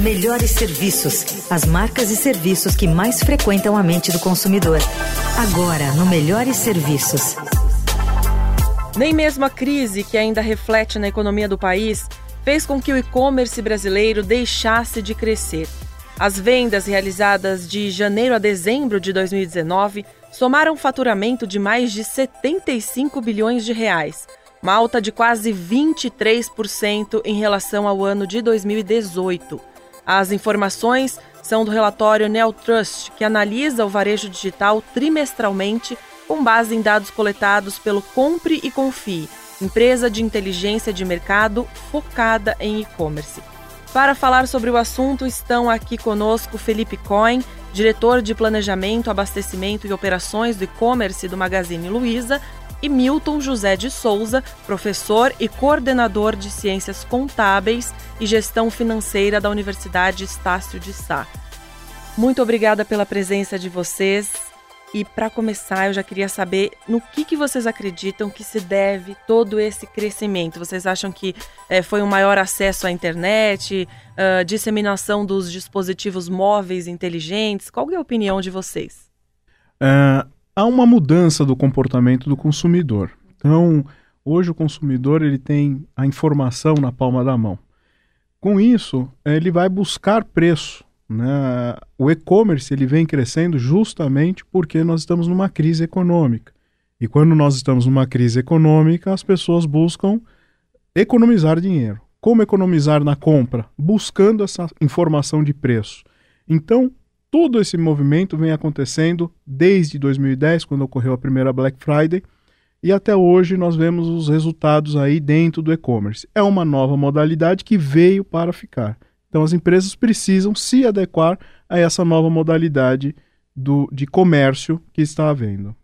Melhores serviços. As marcas e serviços que mais frequentam a mente do consumidor. Agora, no Melhores Serviços. Nem mesmo a crise, que ainda reflete na economia do país, fez com que o e-commerce brasileiro deixasse de crescer. As vendas realizadas de janeiro a dezembro de 2019 somaram faturamento de mais de 75 bilhões de reais, uma alta de quase 23% em relação ao ano de 2018. As informações são do relatório Neotrust, que analisa o varejo digital trimestralmente com base em dados coletados pelo Compre e Confie, empresa de inteligência de mercado focada em e-commerce. Para falar sobre o assunto, estão aqui conosco Felipe Cohen, diretor de Planejamento, Abastecimento e Operações do E-Commerce do Magazine Luiza, e Milton José de Souza, professor e coordenador de Ciências Contábeis e Gestão Financeira da Universidade Estácio de Sá. Muito obrigada pela presença de vocês. E para começar, eu já queria saber no que, que vocês acreditam que se deve todo esse crescimento. Vocês acham que é, foi um maior acesso à internet, uh, disseminação dos dispositivos móveis inteligentes? Qual é a opinião de vocês? Uh, há uma mudança do comportamento do consumidor. Então, hoje o consumidor ele tem a informação na palma da mão. Com isso, ele vai buscar preço né? O e-commerce ele vem crescendo justamente porque nós estamos numa crise econômica. E quando nós estamos numa crise econômica, as pessoas buscam economizar dinheiro. Como economizar na compra? Buscando essa informação de preço. Então, todo esse movimento vem acontecendo desde 2010, quando ocorreu a primeira Black Friday, e até hoje nós vemos os resultados aí dentro do e-commerce. É uma nova modalidade que veio para ficar. Então as empresas precisam se adequar a essa nova modalidade do, de comércio que está havendo.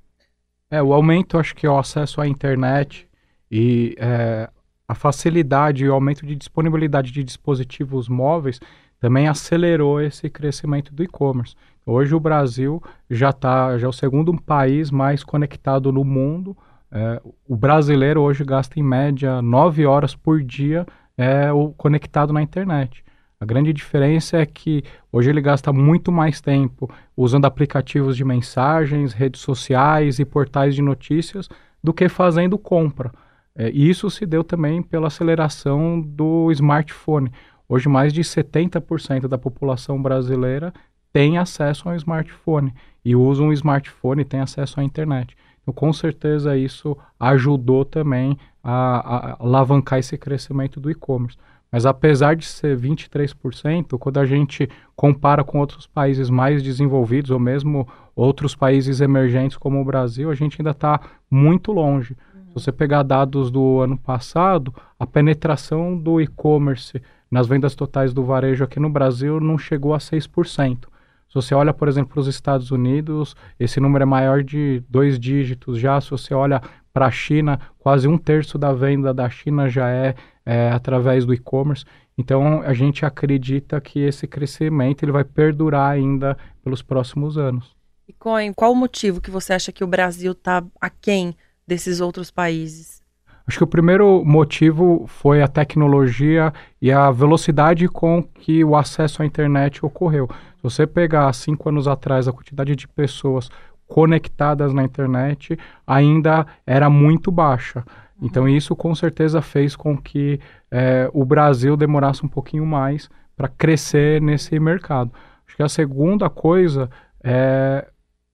É, o aumento, acho que é o acesso à internet e é, a facilidade e o aumento de disponibilidade de dispositivos móveis também acelerou esse crescimento do e-commerce. Hoje o Brasil já está, já é o segundo país mais conectado no mundo. É, o brasileiro hoje gasta em média nove horas por dia é, o, conectado na internet. A grande diferença é que hoje ele gasta muito mais tempo usando aplicativos de mensagens, redes sociais e portais de notícias do que fazendo compra. É, isso se deu também pela aceleração do smartphone. Hoje, mais de 70% da população brasileira tem acesso a um smartphone e usa um smartphone e tem acesso à internet. Então, com certeza, isso ajudou também a, a alavancar esse crescimento do e-commerce. Mas apesar de ser 23%, quando a gente compara com outros países mais desenvolvidos ou mesmo outros países emergentes como o Brasil, a gente ainda está muito longe. Uhum. Se você pegar dados do ano passado, a penetração do e-commerce nas vendas totais do varejo aqui no Brasil não chegou a 6%. Se você olha, por exemplo, para os Estados Unidos, esse número é maior de dois dígitos já. Se você olha para a China, quase um terço da venda da China já é é, através do e-commerce. Então a gente acredita que esse crescimento ele vai perdurar ainda pelos próximos anos. E Coen, qual o motivo que você acha que o Brasil está aquém desses outros países? Acho que o primeiro motivo foi a tecnologia e a velocidade com que o acesso à internet ocorreu. Se você pegar cinco anos atrás a quantidade de pessoas conectadas na internet ainda era muito baixa. Então isso com certeza fez com que é, o Brasil demorasse um pouquinho mais para crescer nesse mercado. Acho que a segunda coisa é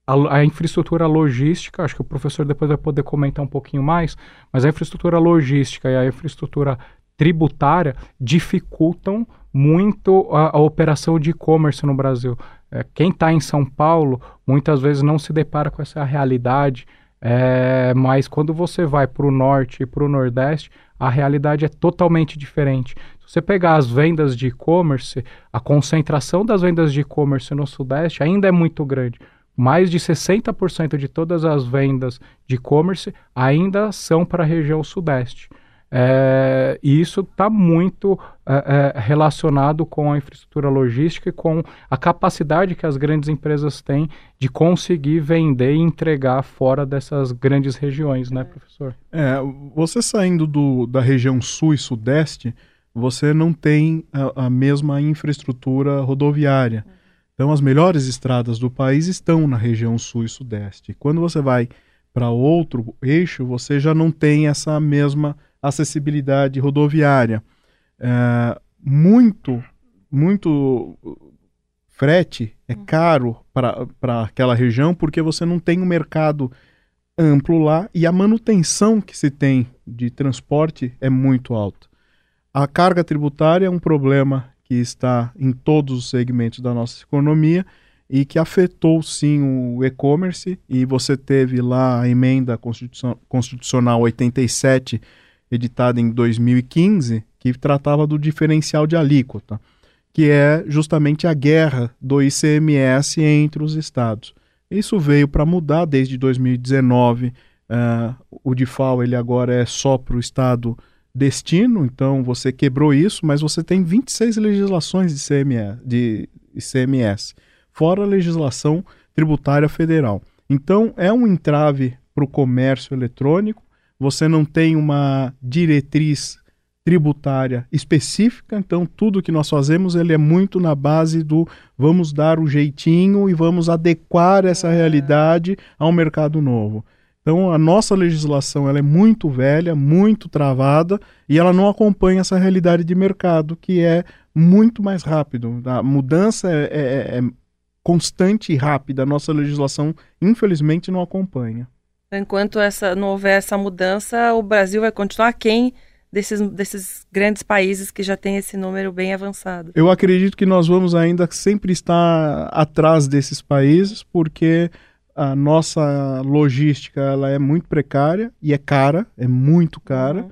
a, a, infraestrutura logística, acho que o professor depois vai poder comentar um pouquinho mais, mas a infraestrutura logística e a infraestrutura tributária dificultam muito a, a operação de e-commerce no Brasil. É, quem está em São Paulo muitas vezes não se depara com essa realidade é, mas quando você vai para o norte e para o nordeste, a realidade é totalmente diferente. Se você pegar as vendas de e-commerce, a concentração das vendas de e-commerce no sudeste ainda é muito grande. Mais de 60% de todas as vendas de e-commerce ainda são para a região sudeste. É, e isso está muito é, é, relacionado com a infraestrutura logística e com a capacidade que as grandes empresas têm de conseguir vender e entregar fora dessas grandes regiões, né, professor? É, você saindo do, da região sul e sudeste, você não tem a, a mesma infraestrutura rodoviária. Então, as melhores estradas do país estão na região sul e sudeste. Quando você vai para outro eixo, você já não tem essa mesma acessibilidade rodoviária. É, muito, muito frete é uhum. caro para aquela região porque você não tem um mercado amplo lá e a manutenção que se tem de transporte é muito alta. A carga tributária é um problema que está em todos os segmentos da nossa economia e que afetou sim o e-commerce e você teve lá a emenda constitucional 87 editada em 2015 que tratava do diferencial de alíquota, que é justamente a guerra do ICMS entre os estados. Isso veio para mudar desde 2019. Uh, eh, o DIFAL ele agora é só para o estado destino, então você quebrou isso, mas você tem 26 legislações de, CMS, de ICMS fora a legislação tributária federal. Então, é um entrave para o comércio eletrônico, você não tem uma diretriz tributária específica, então tudo que nós fazemos ele é muito na base do vamos dar o jeitinho e vamos adequar essa é. realidade ao mercado novo. Então a nossa legislação ela é muito velha, muito travada e ela não acompanha essa realidade de mercado que é muito mais rápido. A mudança é, é, é constante e rápida. A nossa legislação, infelizmente, não acompanha. Enquanto essa, não houver essa mudança, o Brasil vai continuar quem desses, desses grandes países que já tem esse número bem avançado. Eu acredito que nós vamos ainda sempre estar atrás desses países, porque a nossa logística ela é muito precária e é cara, é muito cara. Uhum.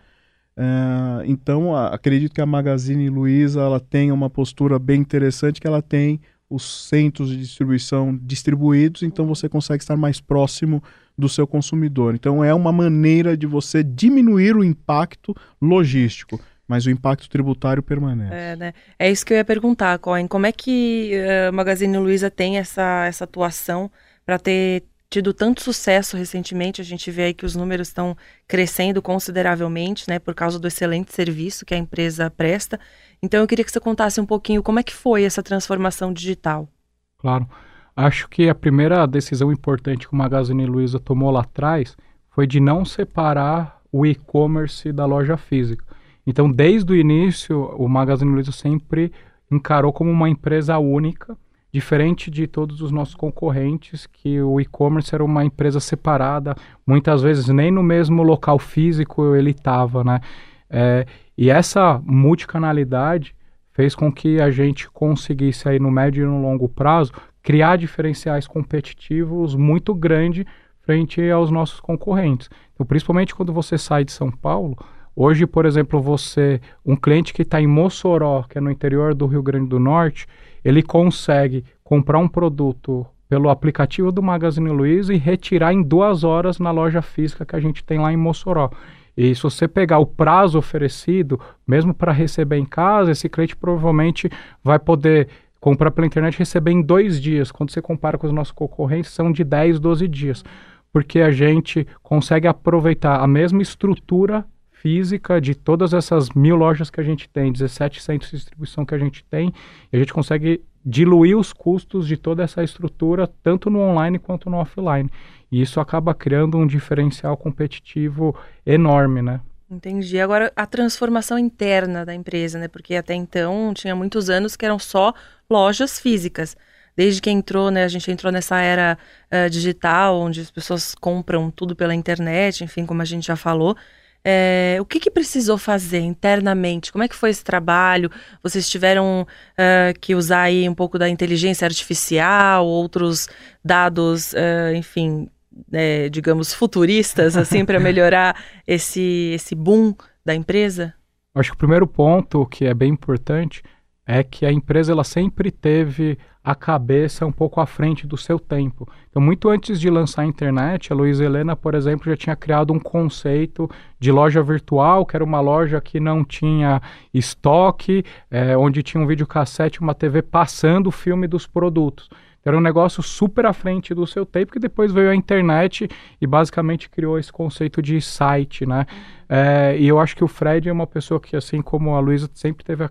Uh, então, a, acredito que a Magazine Luiza ela tem uma postura bem interessante, que ela tem os centros de distribuição distribuídos, então você consegue estar mais próximo do seu consumidor. Então é uma maneira de você diminuir o impacto logístico, mas o impacto tributário permanece. É, né? é isso que eu ia perguntar, Cohen. Como é que a uh, Magazine Luiza tem essa, essa atuação para ter tido tanto sucesso recentemente? A gente vê aí que os números estão crescendo consideravelmente, né, por causa do excelente serviço que a empresa presta. Então eu queria que você contasse um pouquinho como é que foi essa transformação digital. Claro. Acho que a primeira decisão importante que o Magazine Luiza tomou lá atrás foi de não separar o e-commerce da loja física. Então, desde o início, o Magazine Luiza sempre encarou como uma empresa única, diferente de todos os nossos concorrentes, que o e-commerce era uma empresa separada, muitas vezes nem no mesmo local físico ele estava, né? É, e essa multicanalidade fez com que a gente conseguisse aí no médio e no longo prazo criar diferenciais competitivos muito grande frente aos nossos concorrentes. Então, principalmente quando você sai de São Paulo, hoje, por exemplo, você, um cliente que está em Mossoró, que é no interior do Rio Grande do Norte, ele consegue comprar um produto pelo aplicativo do Magazine Luiza e retirar em duas horas na loja física que a gente tem lá em Mossoró. E se você pegar o prazo oferecido, mesmo para receber em casa, esse cliente provavelmente vai poder comprar pela internet e receber em dois dias. Quando você compara com os nossos concorrentes, são de 10, 12 dias. Porque a gente consegue aproveitar a mesma estrutura física de todas essas mil lojas que a gente tem, 17 centros de distribuição que a gente tem, e a gente consegue diluir os custos de toda essa estrutura, tanto no online quanto no offline. E isso acaba criando um diferencial competitivo enorme, né? Entendi. Agora, a transformação interna da empresa, né? Porque até então tinha muitos anos que eram só lojas físicas. Desde que entrou, né? A gente entrou nessa era uh, digital, onde as pessoas compram tudo pela internet, enfim, como a gente já falou. É, o que, que, precisou fazer internamente? Como é que foi esse trabalho? Vocês tiveram uh, que usar aí um pouco da inteligência artificial, outros dados, uh, enfim, é, digamos, futuristas, assim, para melhorar esse, esse boom da empresa? Acho que o primeiro ponto que é bem importante é que a empresa ela sempre teve a cabeça um pouco à frente do seu tempo. Então, muito antes de lançar a internet, a Luiza Helena, por exemplo, já tinha criado um conceito de loja virtual, que era uma loja que não tinha estoque, é, onde tinha um videocassete, uma TV passando o filme dos produtos. Era um negócio super à frente do seu tempo, que depois veio a internet e basicamente criou esse conceito de site, né? É, e eu acho que o Fred é uma pessoa que, assim como a Luísa, sempre teve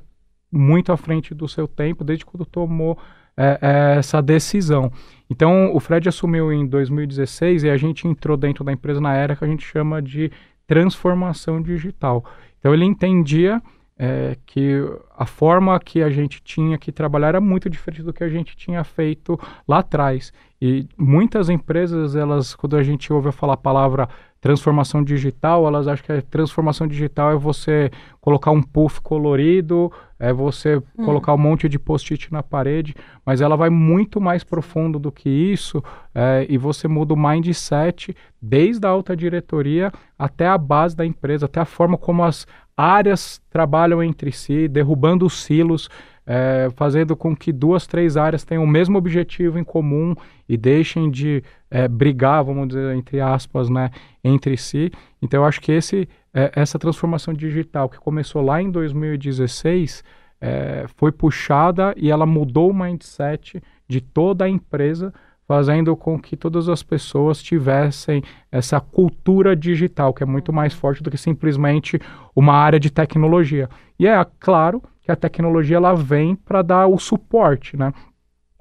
muito à frente do seu tempo, desde quando tomou é, é, essa decisão. Então, o Fred assumiu em 2016 e a gente entrou dentro da empresa na era que a gente chama de transformação digital. Então, ele entendia é, que a forma que a gente tinha que trabalhar era muito diferente do que a gente tinha feito lá atrás. E muitas empresas, elas, quando a gente ouve falar a palavra transformação digital, elas acham que a transformação digital é você colocar um puff colorido, é você hum. colocar um monte de post-it na parede, mas ela vai muito mais profundo do que isso é, e você muda o mindset desde a alta diretoria até a base da empresa, até a forma como as áreas trabalham entre si, derrubando os silos, é, fazendo com que duas, três áreas tenham o mesmo objetivo em comum e deixem de é, brigar, vamos dizer, entre aspas, né, entre si. Então, eu acho que esse, é, essa transformação digital que começou lá em 2016 é, foi puxada e ela mudou o mindset de toda a empresa, fazendo com que todas as pessoas tivessem essa cultura digital, que é muito mais forte do que simplesmente uma área de tecnologia. E é claro que a tecnologia ela vem para dar o suporte, né?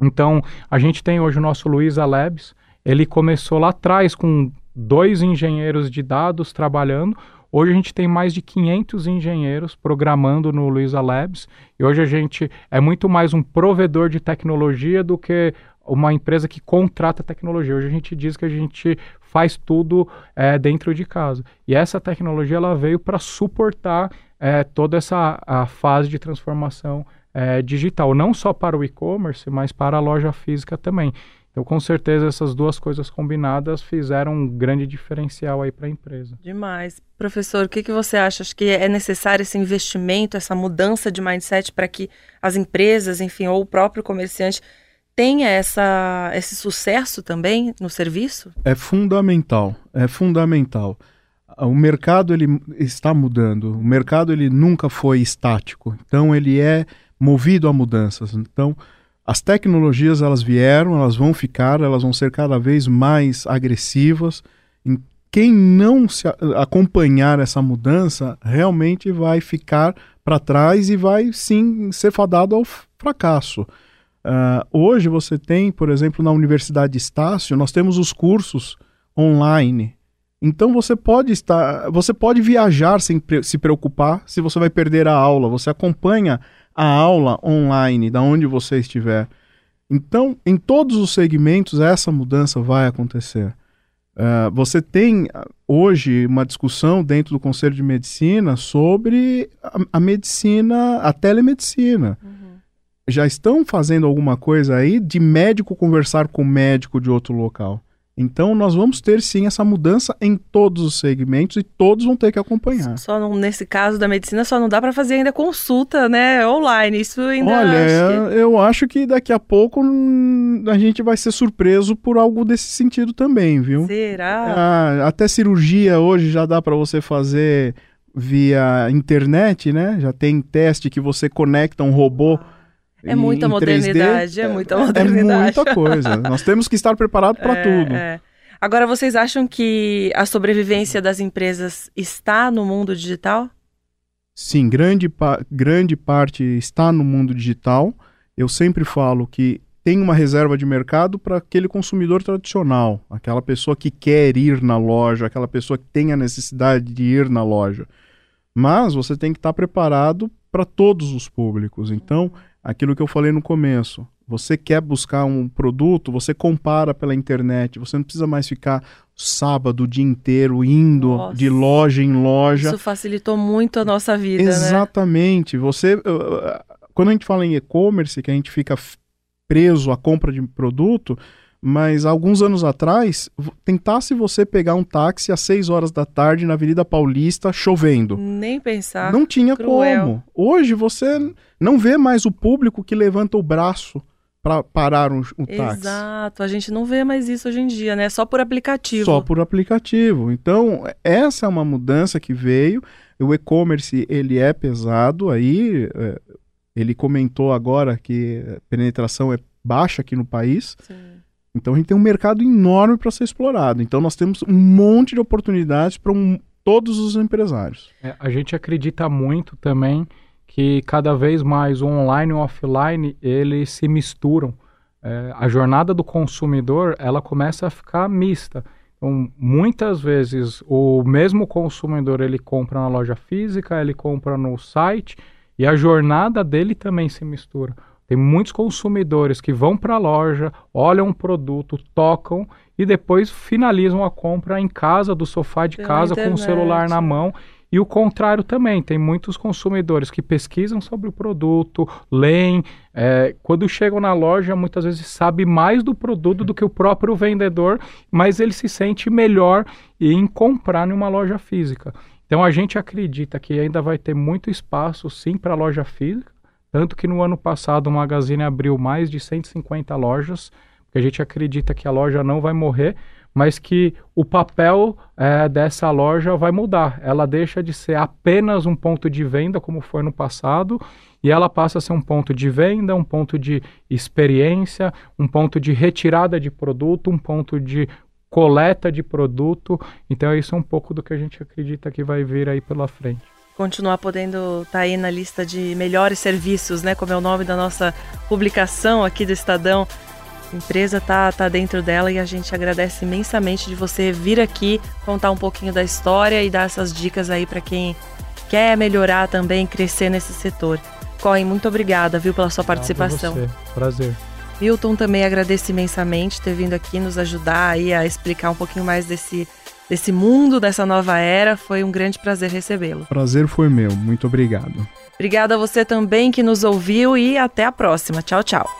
Então, a gente tem hoje o nosso Luiza Labs, ele começou lá atrás com dois engenheiros de dados trabalhando, Hoje a gente tem mais de 500 engenheiros programando no Luiza Labs e hoje a gente é muito mais um provedor de tecnologia do que uma empresa que contrata tecnologia. Hoje a gente diz que a gente faz tudo é, dentro de casa. E essa tecnologia ela veio para suportar é, toda essa a fase de transformação é, digital, não só para o e-commerce, mas para a loja física também. Então, com certeza, essas duas coisas combinadas fizeram um grande diferencial aí para a empresa. Demais. Professor, o que, que você acha? Acho que é necessário esse investimento, essa mudança de mindset para que as empresas, enfim, ou o próprio comerciante tenha essa, esse sucesso também no serviço? É fundamental, é fundamental o mercado ele está mudando. O mercado ele nunca foi estático. Então ele é movido a mudanças. Então as tecnologias elas vieram, elas vão ficar, elas vão ser cada vez mais agressivas. Quem não se acompanhar essa mudança realmente vai ficar para trás e vai sim ser fadado ao fracasso. Uh, hoje você tem, por exemplo, na Universidade Estácio, nós temos os cursos online então você pode estar, você pode viajar sem se preocupar se você vai perder a aula. Você acompanha a aula online da onde você estiver. Então, em todos os segmentos essa mudança vai acontecer. Uh, você tem hoje uma discussão dentro do Conselho de Medicina sobre a, a medicina, a telemedicina. Uhum. Já estão fazendo alguma coisa aí de médico conversar com médico de outro local. Então nós vamos ter sim essa mudança em todos os segmentos e todos vão ter que acompanhar. Só não, nesse caso da medicina só não dá para fazer ainda consulta, né, online. Isso ainda Olha, acho que... eu acho que daqui a pouco hum, a gente vai ser surpreso por algo desse sentido também, viu? Será? Ah, até cirurgia hoje já dá para você fazer via internet, né? Já tem teste que você conecta um robô ah é muita modernidade, 3D, é muita modernidade. É muita coisa. Nós temos que estar preparados para é, tudo. É. Agora, vocês acham que a sobrevivência das empresas está no mundo digital? Sim, grande, grande parte está no mundo digital. Eu sempre falo que tem uma reserva de mercado para aquele consumidor tradicional, aquela pessoa que quer ir na loja, aquela pessoa que tem a necessidade de ir na loja. Mas você tem que estar preparado para todos os públicos. Então, aquilo que eu falei no começo. Você quer buscar um produto, você compara pela internet, você não precisa mais ficar sábado o dia inteiro indo nossa. de loja em loja. Isso facilitou muito a nossa vida, né? Exatamente. Né? Você quando a gente fala em e-commerce, que a gente fica preso à compra de produto, mas alguns anos atrás, tentasse você pegar um táxi às 6 horas da tarde na Avenida Paulista chovendo. Nem pensar. Não tinha Cruel. como. Hoje você não vê mais o público que levanta o braço para parar um, um táxi. Exato, a gente não vê mais isso hoje em dia, né? Só por aplicativo. Só por aplicativo. Então, essa é uma mudança que veio. O e-commerce, ele é pesado aí. É, ele comentou agora que a penetração é baixa aqui no país. Sim. Então a gente tem um mercado enorme para ser explorado. Então nós temos um monte de oportunidades para um, todos os empresários. É, a gente acredita muito também que cada vez mais o online e o offline eles se misturam. É, a jornada do consumidor ela começa a ficar mista. Então, muitas vezes o mesmo consumidor ele compra na loja física, ele compra no site e a jornada dele também se mistura. Tem muitos consumidores que vão para a loja, olham um produto, tocam e depois finalizam a compra em casa, do sofá de Pela casa, internet. com o celular na mão. E o contrário também, tem muitos consumidores que pesquisam sobre o produto, leem, é, quando chegam na loja, muitas vezes sabe mais do produto do que o próprio vendedor, mas ele se sente melhor em comprar numa loja física. Então a gente acredita que ainda vai ter muito espaço sim para a loja física, tanto que no ano passado o Magazine abriu mais de 150 lojas, porque a gente acredita que a loja não vai morrer, mas que o papel é, dessa loja vai mudar. Ela deixa de ser apenas um ponto de venda, como foi no passado, e ela passa a ser um ponto de venda, um ponto de experiência, um ponto de retirada de produto, um ponto de coleta de produto. Então, isso é um pouco do que a gente acredita que vai vir aí pela frente continuar podendo estar tá aí na lista de melhores serviços, né? Como é o nome da nossa publicação aqui do Estadão. A empresa tá, tá dentro dela e a gente agradece imensamente de você vir aqui contar um pouquinho da história e dar essas dicas aí para quem quer melhorar também, crescer nesse setor. Corre, muito obrigada, viu, pela sua participação. Você. Prazer. Milton também agradece imensamente ter vindo aqui nos ajudar aí a explicar um pouquinho mais desse desse mundo, dessa nova era. Foi um grande prazer recebê-lo. Prazer foi meu. Muito obrigado. Obrigada a você também que nos ouviu e até a próxima. Tchau, tchau.